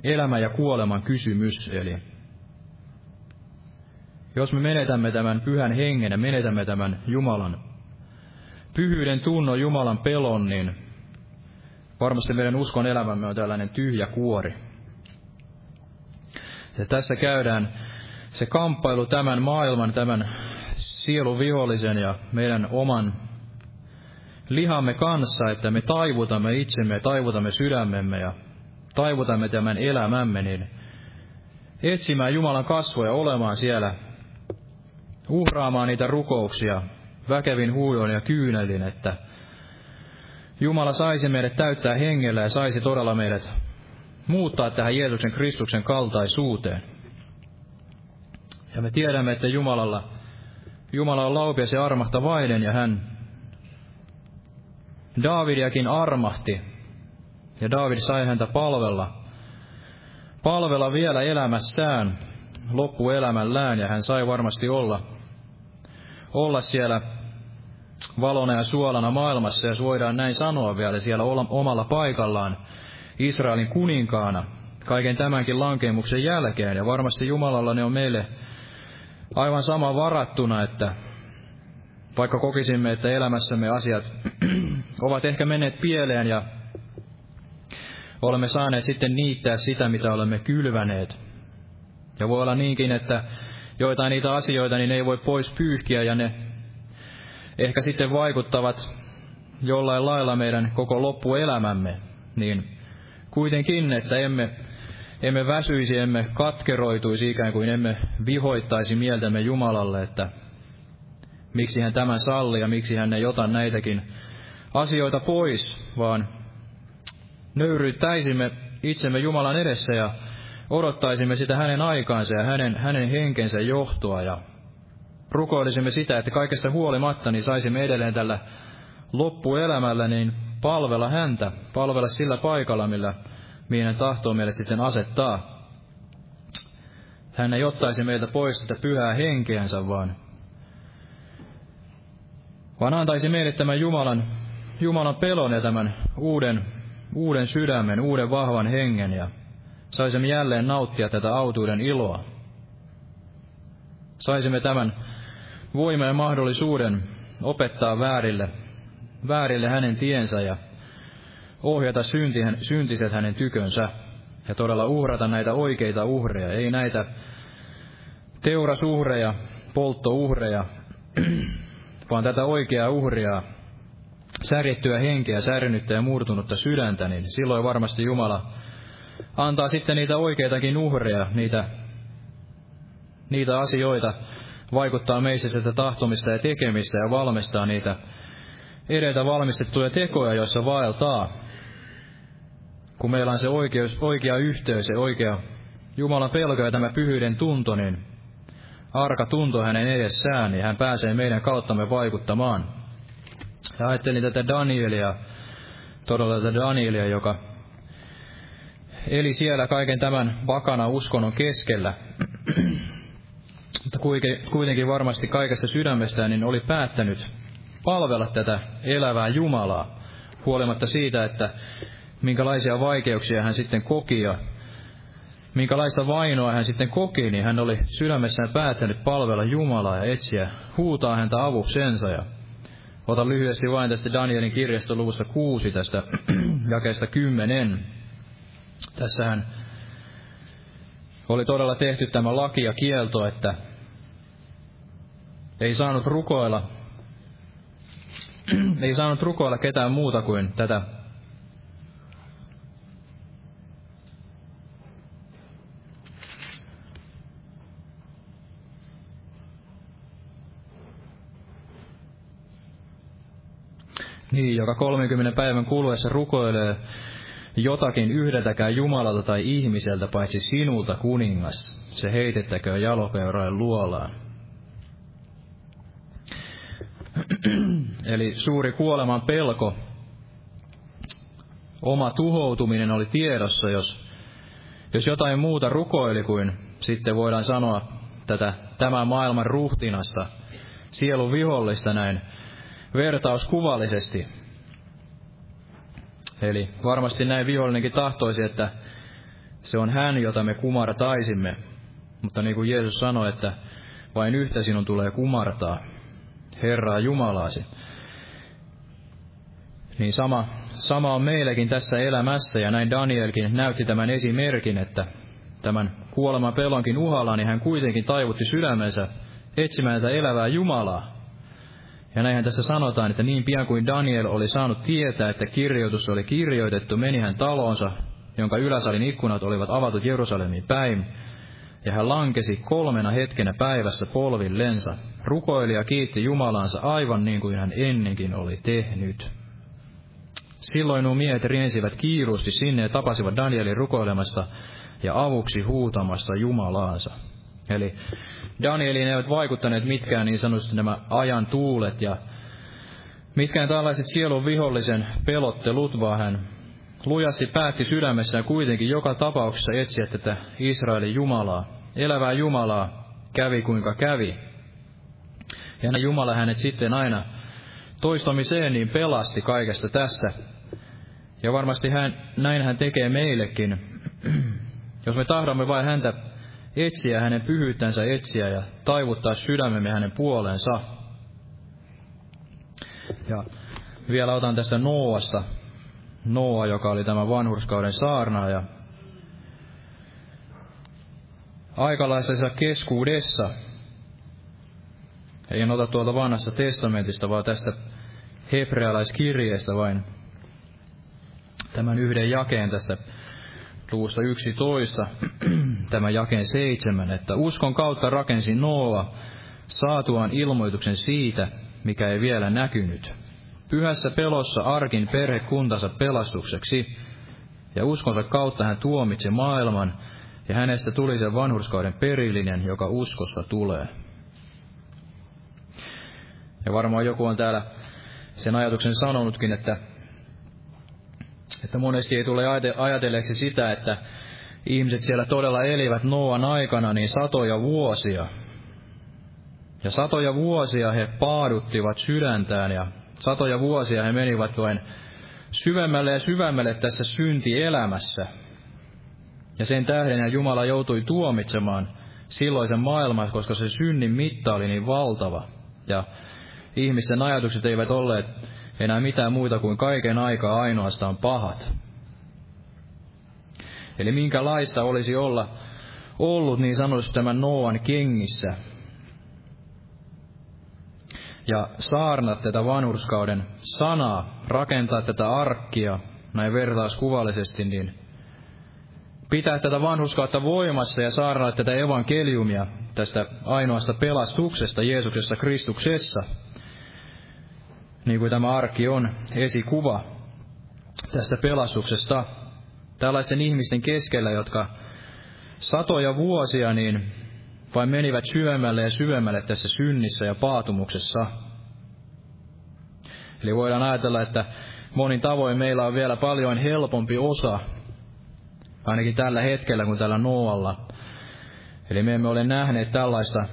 elämä ja kuoleman kysymys, eli jos me menetämme tämän pyhän hengen ja menetämme tämän Jumalan pyhyyden tunnon, Jumalan pelon, niin varmasti meidän uskon elämämme on tällainen tyhjä kuori. Ja tässä käydään se kamppailu tämän maailman, tämän sieluvihollisen ja meidän oman lihamme kanssa, että me taivutamme itsemme ja taivutamme sydämemme ja taivutamme tämän elämämme, niin etsimään Jumalan kasvoja olemaan siellä, uhraamaan niitä rukouksia väkevin huudoin ja kyynelin, että Jumala saisi meidät täyttää hengellä ja saisi todella meidät muuttaa tähän Jeesuksen Kristuksen kaltaisuuteen. Ja me tiedämme, että Jumalalla, Jumala on laupias ja armahtavainen ja hän Daavidiakin armahti. Ja Daavid sai häntä palvella. Palvella vielä elämässään, loppuelämällään, ja hän sai varmasti olla, olla siellä valona ja suolana maailmassa, ja voidaan näin sanoa vielä siellä omalla paikallaan Israelin kuninkaana kaiken tämänkin lankemuksen jälkeen. Ja varmasti Jumalalla ne on meille aivan sama varattuna, että vaikka kokisimme, että elämässämme asiat ovat ehkä menneet pieleen ja olemme saaneet sitten niittää sitä, mitä olemme kylväneet. Ja voi olla niinkin, että joitain niitä asioita niin ei voi pois pyyhkiä ja ne ehkä sitten vaikuttavat jollain lailla meidän koko loppuelämämme, niin kuitenkin, että emme, emme väsyisi, emme katkeroituisi ikään kuin emme vihoittaisi mieltämme Jumalalle, että miksi hän tämän sallii ja miksi hän ei ota näitäkin asioita pois, vaan nöyryyttäisimme itsemme Jumalan edessä ja odottaisimme sitä hänen aikaansa ja hänen, hänen henkensä johtoa ja rukoilisimme sitä, että kaikesta huolimatta niin saisimme edelleen tällä loppuelämällä niin palvella häntä, palvella sillä paikalla, millä meidän tahtoo meille sitten asettaa. Hän ei ottaisi meiltä pois sitä pyhää henkeänsä, vaan vaan antaisi meille tämän Jumalan Jumalan pelon ja tämän uuden, uuden sydämen, uuden vahvan hengen ja saisimme jälleen nauttia tätä autuuden iloa. Saisimme tämän voiman ja mahdollisuuden opettaa väärille, väärille hänen tiensä ja ohjata synti, syntiset hänen tykönsä ja todella uhrata näitä oikeita uhreja, ei näitä teurasuhreja, polttouhreja, vaan tätä oikeaa uhria, särjettyä henkeä, särnyttä ja murtunutta sydäntä, niin silloin varmasti Jumala antaa sitten niitä oikeitakin uhreja, niitä, niitä asioita, vaikuttaa meissä sitä tahtomista ja tekemistä ja valmistaa niitä edeltä valmistettuja tekoja, joissa vaeltaa. Kun meillä on se oikeus, oikea yhteys ja oikea Jumalan pelko ja tämä pyhyyden tunto, niin arka tunto hänen edessään, niin hän pääsee meidän kauttamme vaikuttamaan. Ja ajattelin tätä Danielia, todella tätä Danielia, joka eli siellä kaiken tämän vakana uskonnon keskellä. Mutta kuitenkin varmasti kaikessa sydämestään niin oli päättänyt palvella tätä elävää Jumalaa, huolimatta siitä, että minkälaisia vaikeuksia hän sitten koki ja minkälaista vainoa hän sitten koki, niin hän oli sydämessään päättänyt palvella Jumalaa ja etsiä, huutaa häntä avuksensa. Ja otan lyhyesti vain tästä Danielin kirjasta luvusta kuusi tästä jakeesta kymmenen. Tässähän oli todella tehty tämä laki ja kielto, että ei saanut rukoilla, ei saanut rukoilla ketään muuta kuin tätä Niin, joka 30 päivän kuluessa rukoilee jotakin yhdeltäkään Jumalalta tai ihmiseltä, paitsi sinulta kuningas, se heitettäköön jalopeurain luolaan. Eli suuri kuoleman pelko, oma tuhoutuminen oli tiedossa, jos, jos jotain muuta rukoili kuin sitten voidaan sanoa tätä tämän maailman ruhtinasta, sielun vihollista näin vertauskuvallisesti. Eli varmasti näin vihollinenkin tahtoisi, että se on hän, jota me kumartaisimme. Mutta niin kuin Jeesus sanoi, että vain yhtä sinun tulee kumartaa, Herraa Jumalaasi. Niin sama, sama on meilläkin tässä elämässä, ja näin Danielkin näytti tämän esimerkin, että tämän kuoleman pelonkin uhalla, niin hän kuitenkin taivutti sydämensä etsimään tätä elävää Jumalaa. Ja näinhän tässä sanotaan, että niin pian kuin Daniel oli saanut tietää, että kirjoitus oli kirjoitettu, meni hän talonsa, jonka yläsalin ikkunat olivat avatut Jerusalemiin päin, ja hän lankesi kolmena hetkenä päivässä polvillensa, rukoili ja kiitti Jumalansa aivan niin kuin hän ennenkin oli tehnyt. Silloin nuo miehet riensivät kiiruusti sinne ja tapasivat Danielin rukoilemasta ja avuksi huutamasta Jumalaansa. Eli Danieliin eivät vaikuttaneet mitkään niin sanotusti nämä ajan tuulet ja mitkään tällaiset sielun vihollisen pelottelut, vaan hän lujasti päätti sydämessään kuitenkin joka tapauksessa etsiä tätä Israelin Jumalaa, elävää Jumalaa, kävi kuinka kävi. Ja Jumala hänet sitten aina toistamiseen niin pelasti kaikesta tästä. Ja varmasti hän, näin hän tekee meillekin, jos me tahdomme vain häntä etsiä hänen pyhyyttänsä etsiä ja taivuttaa sydämemme hänen puoleensa. Ja vielä otan tästä Noasta. Noa, joka oli tämä vanhurskauden saarnaaja. Aikalaisessa keskuudessa, ei ota tuolta vanhasta testamentista, vaan tästä hebrealaiskirjeestä vain tämän yhden jakeen tästä luvusta 11, tämä jakeen 7, että uskon kautta rakensi Noa saatuaan ilmoituksen siitä, mikä ei vielä näkynyt. Pyhässä pelossa arkin perhekuntansa pelastukseksi, ja uskonsa kautta hän tuomitsi maailman, ja hänestä tuli se vanhurskauden perillinen, joka uskosta tulee. Ja varmaan joku on täällä sen ajatuksen sanonutkin, että monesti ei tule ajatelleeksi sitä, että ihmiset siellä todella elivät Noan aikana niin satoja vuosia. Ja satoja vuosia he paaduttivat sydäntään ja Satoja vuosia he menivät vain syvemmälle ja syvemmälle tässä syntielämässä. Ja sen tähden Jumala joutui tuomitsemaan silloisen maailman, koska se synnin mitta oli niin valtava. Ja ihmisten ajatukset eivät olleet enää mitään muuta kuin kaiken aikaa ainoastaan pahat. Eli minkälaista olisi olla ollut niin sanotusti tämän Noan kengissä. Ja saarna tätä vanhurskauden sanaa, rakentaa tätä arkkia, näin vertauskuvallisesti, niin pitää tätä vanhuskautta voimassa ja saarnaa tätä evankeliumia tästä ainoasta pelastuksesta Jeesuksessa Kristuksessa. Niin kuin tämä arkki on esikuva tästä pelastuksesta tällaisten ihmisten keskellä, jotka satoja vuosia niin vain menivät syvemmälle ja syvemmälle tässä synnissä ja paatumuksessa. Eli voidaan ajatella, että monin tavoin meillä on vielä paljon helpompi osa, ainakin tällä hetkellä kuin tällä Noalla. Eli me emme ole nähneet tällaista,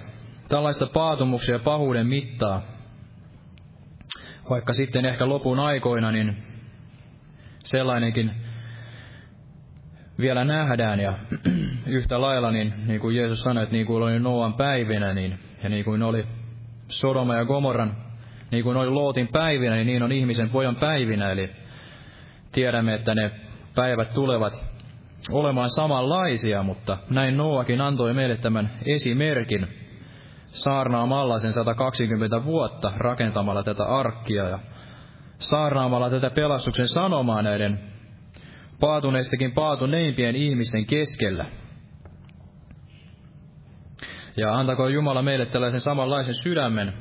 tällaista paatumuksia ja pahuuden mittaa. Vaikka sitten ehkä lopun aikoina, niin sellainenkin vielä nähdään. Ja yhtä lailla, niin, niin kuin Jeesus sanoi, että niin kuin oli Noan päivinä, niin, ja niin kuin oli Sodoma ja Gomorran, niin kuin oli Lootin päivinä, niin niin on ihmisen pojan päivinä, eli tiedämme, että ne päivät tulevat olemaan samanlaisia, mutta näin Noakin antoi meille tämän esimerkin saarnaamalla sen 120 vuotta rakentamalla tätä arkkia ja saarnaamalla tätä pelastuksen sanomaa näiden paatuneistakin paatuneimpien ihmisten keskellä. Ja antako Jumala meille tällaisen samanlaisen sydämen,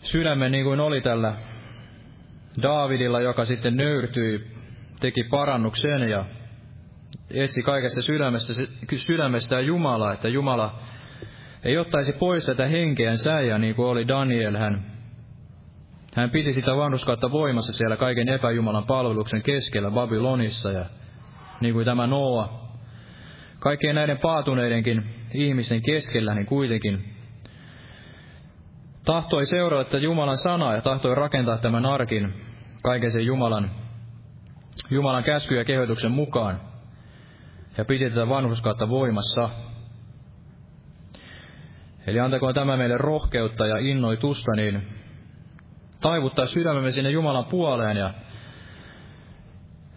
sydämen niin kuin oli tällä Daavidilla, joka sitten nöyrtyi, teki parannuksen ja etsi kaikesta sydämestä, sydämestä Jumalaa, että Jumala ei ottaisi pois tätä henkeän säijä, niin kuin oli Daniel, hän hän piti sitä vanhuskautta voimassa siellä kaiken epäjumalan palveluksen keskellä Babylonissa. Ja niin kuin tämä Noa, kaikkien näiden paatuneidenkin ihmisten keskellä, niin kuitenkin tahtoi seurata että Jumalan sanaa ja tahtoi rakentaa tämän arkin kaiken sen Jumalan, Jumalan käsky ja kehotuksen mukaan. Ja piti tätä vanhuskautta voimassa. Eli antakoon tämä meille rohkeutta ja innoitusta, niin taivuttaa sydämemme sinne Jumalan puoleen ja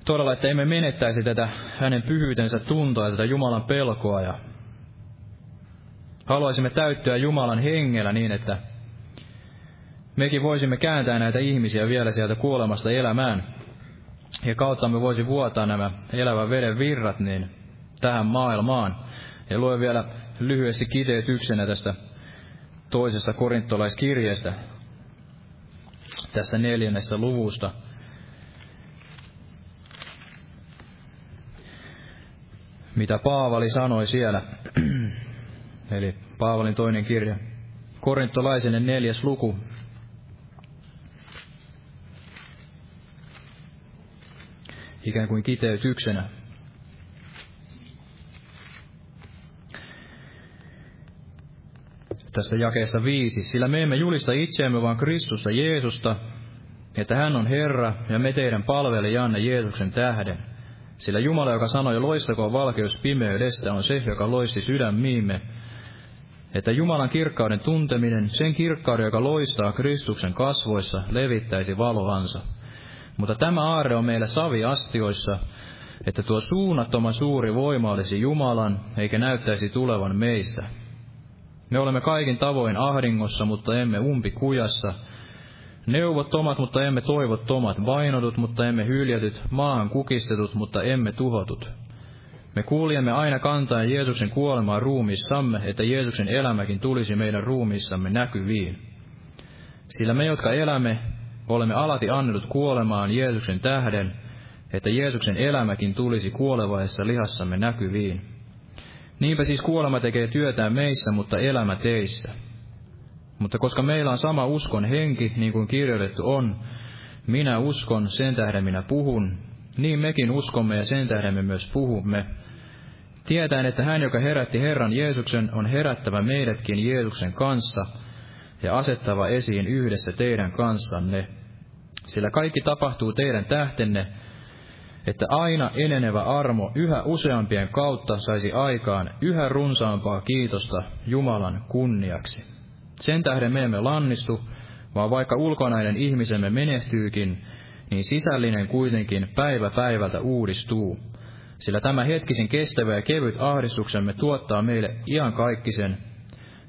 todella, että emme menettäisi tätä hänen pyhyytensä tuntoa tätä Jumalan pelkoa ja haluaisimme täyttyä Jumalan hengellä niin, että mekin voisimme kääntää näitä ihmisiä vielä sieltä kuolemasta elämään. Ja kautta me voisi vuotaa nämä elävän veden virrat niin tähän maailmaan. Ja luen vielä lyhyesti kiteytyksenä tästä toisesta korintolaiskirjeestä, tästä neljännestä luvusta. Mitä Paavali sanoi siellä, eli Paavalin toinen kirja, korintolaisenen neljäs luku, ikään kuin kiteytyksenä. Tästä jakeesta viisi, sillä me emme julista itseämme vaan Kristusta Jeesusta, että hän on Herra ja me teidän palvelijanne Jeesuksen tähden. Sillä Jumala, joka sanoi, loistakoon valkeus pimeydestä, on se, joka loisti sydämiimme, että Jumalan kirkkauden tunteminen, sen kirkkauden, joka loistaa Kristuksen kasvoissa, levittäisi valoansa. Mutta tämä aarre on meillä saviastioissa, että tuo suunnattoman suuri voima olisi Jumalan, eikä näyttäisi tulevan meistä. Me olemme kaikin tavoin ahdingossa, mutta emme umpi kujassa. Neuvottomat, mutta emme toivottomat. Vainodut, mutta emme hyljätyt. Maahan kukistetut, mutta emme tuhotut. Me kuulijemme aina kantaen Jeesuksen kuolemaa ruumissamme, että Jeesuksen elämäkin tulisi meidän ruumissamme näkyviin. Sillä me, jotka elämme, olemme alati annetut kuolemaan Jeesuksen tähden, että Jeesuksen elämäkin tulisi kuolevaessa lihassamme näkyviin. Niinpä siis kuolema tekee työtään meissä, mutta elämä teissä. Mutta koska meillä on sama uskon henki, niin kuin kirjoitettu on, minä uskon, sen tähden minä puhun, niin mekin uskomme ja sen tähden me myös puhumme. Tietäen, että hän, joka herätti Herran Jeesuksen, on herättävä meidätkin Jeesuksen kanssa, ja asettava esiin yhdessä teidän kanssanne. Sillä kaikki tapahtuu teidän tähtenne, että aina enenevä armo yhä useampien kautta saisi aikaan yhä runsaampaa kiitosta Jumalan kunniaksi. Sen tähden me emme lannistu, vaan vaikka ulkonainen ihmisemme menehtyykin, niin sisällinen kuitenkin päivä päivältä uudistuu. Sillä tämä hetkisin kestävä ja kevyt ahdistuksemme tuottaa meille iankaikkisen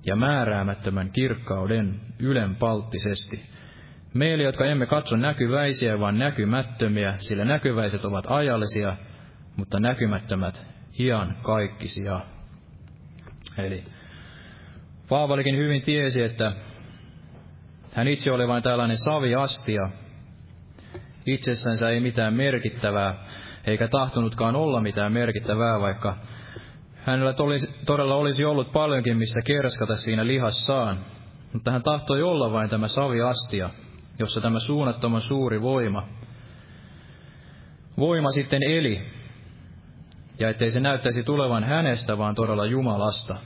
ja määräämättömän kirkkauden ylenpalttisesti. Meille, jotka emme katso näkyväisiä, vaan näkymättömiä, sillä näkyväiset ovat ajallisia, mutta näkymättömät iankaikkisia. Eli Paavalikin hyvin tiesi, että hän itse oli vain tällainen saviastia. Itsessänsä ei mitään merkittävää, eikä tahtonutkaan olla mitään merkittävää, vaikka hänellä todella olisi ollut paljonkin, mistä kerskata siinä lihassaan. Mutta hän tahtoi olla vain tämä saviastia, jossa tämä suunnattoman suuri voima, voima sitten eli, ja ettei se näyttäisi tulevan hänestä, vaan todella Jumalasta.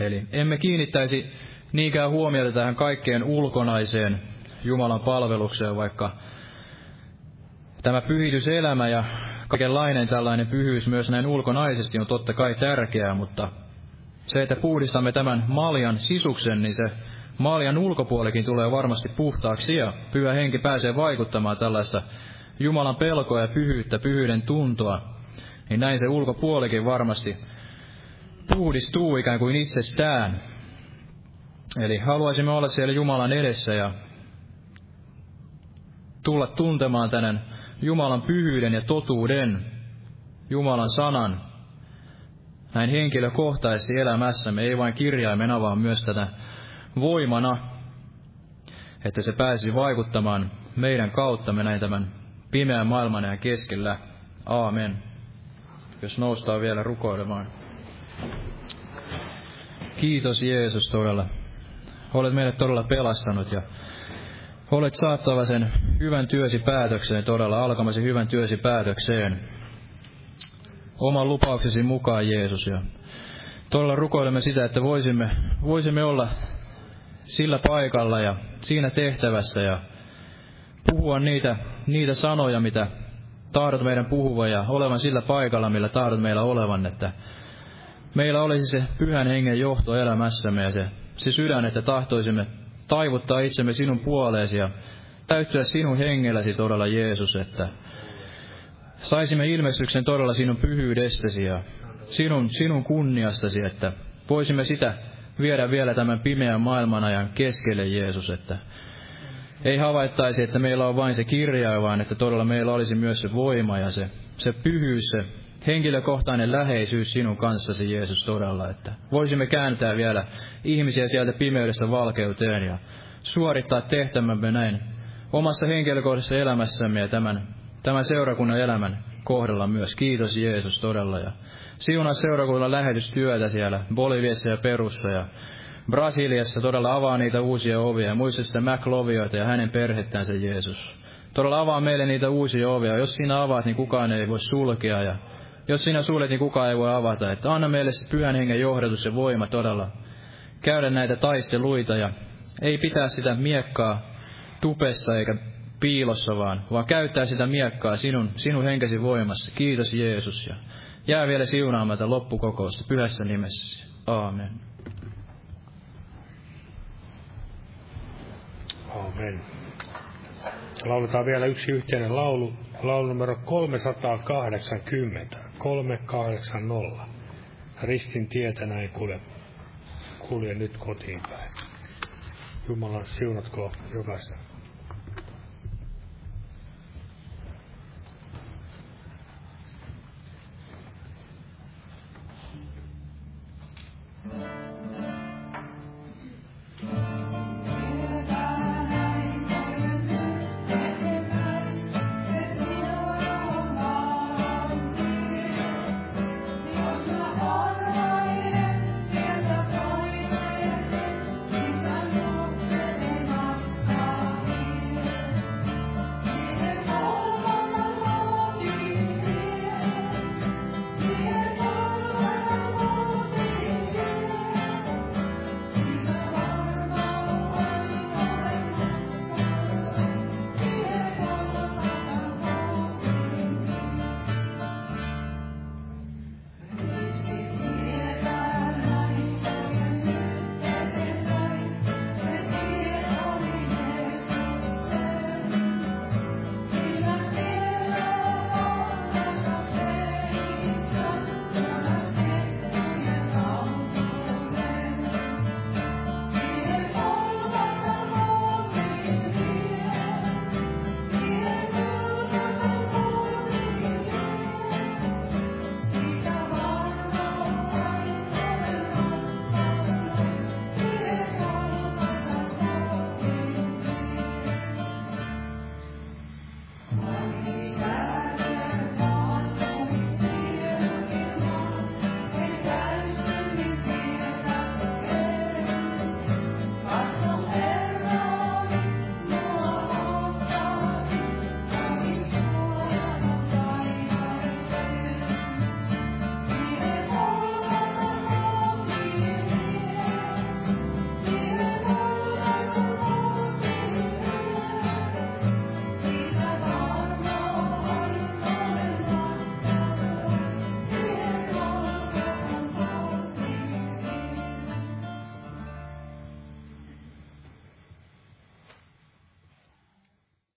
Eli emme kiinnittäisi niinkään huomiota tähän kaikkeen ulkonaiseen Jumalan palvelukseen, vaikka tämä pyhityselämä ja kaikenlainen tällainen pyhyys myös näin ulkonaisesti on totta kai tärkeää, mutta se, että puhdistamme tämän maljan sisuksen, niin se maljan ulkopuolikin tulee varmasti puhtaaksi ja pyhä henki pääsee vaikuttamaan tällaista Jumalan pelkoa ja pyhyyttä, pyhyyden tuntoa, niin näin se ulkopuolikin varmasti puhdistuu ikään kuin itsestään. Eli haluaisimme olla siellä Jumalan edessä ja tulla tuntemaan tänne Jumalan pyhyyden ja totuuden, Jumalan sanan, näin henkilökohtaisesti elämässämme, ei vain kirjaimena, vaan myös tätä voimana, että se pääsi vaikuttamaan meidän kauttamme näin tämän pimeän maailman ja keskellä. Aamen. Jos noustaan vielä rukoilemaan. Kiitos Jeesus todella. Olet meidät todella pelastanut ja olet saattava sen hyvän työsi päätökseen, todella alkamasi hyvän työsi päätökseen. Oman lupauksesi mukaan, Jeesus. Ja todella rukoilemme sitä, että voisimme, voisimme olla sillä paikalla ja siinä tehtävässä ja puhua niitä, niitä sanoja, mitä tahdot meidän puhuvan ja olevan sillä paikalla, millä tahdot meillä olevan, että meillä olisi se pyhän hengen johto elämässämme ja se, se sydän, että tahtoisimme taivuttaa itsemme sinun puoleesi ja täyttyä sinun hengelläsi todella Jeesus, että saisimme ilmestyksen todella sinun pyhyydestäsi ja sinun, sinun kunniastasi, että voisimme sitä viedä vielä tämän pimeän maailman ajan keskelle Jeesus, että ei havaittaisi, että meillä on vain se kirja, vaan että todella meillä olisi myös se voima ja se, se pyhyys, se henkilökohtainen läheisyys sinun kanssasi, Jeesus, todella, että voisimme kääntää vielä ihmisiä sieltä pimeydestä valkeuteen ja suorittaa tehtävämme näin omassa henkilökohtaisessa elämässämme ja tämän, tämän seurakunnan elämän kohdalla myös. Kiitos Jeesus todella ja siunaa seurakunnan lähetystyötä siellä Boliviassa ja Perussa ja Brasiliassa todella avaa niitä uusia ovia. Muista sitä McLovioita ja hänen perhettänsä Jeesus. Todella avaa meille niitä uusia ovia. Jos sinä avaat, niin kukaan ei voi sulkea. Ja jos sinä suljet, niin kukaan ei voi avata. Että anna meille se pyhän hengen johdatus ja voima todella käydä näitä taisteluita ja ei pitää sitä miekkaa tupessa eikä piilossa vaan, vaan käyttää sitä miekkaa sinun, sinun henkesi voimassa. Kiitos Jeesus ja jää vielä siunaamatta loppukokousta pyhässä nimessä. Aamen. Aamen. Lauletaan vielä yksi yhteinen laulu, laulu numero 380, 380. Ristin tietä näin kulje, kulje nyt kotiin päin. Jumala siunatko jokaista. Amen.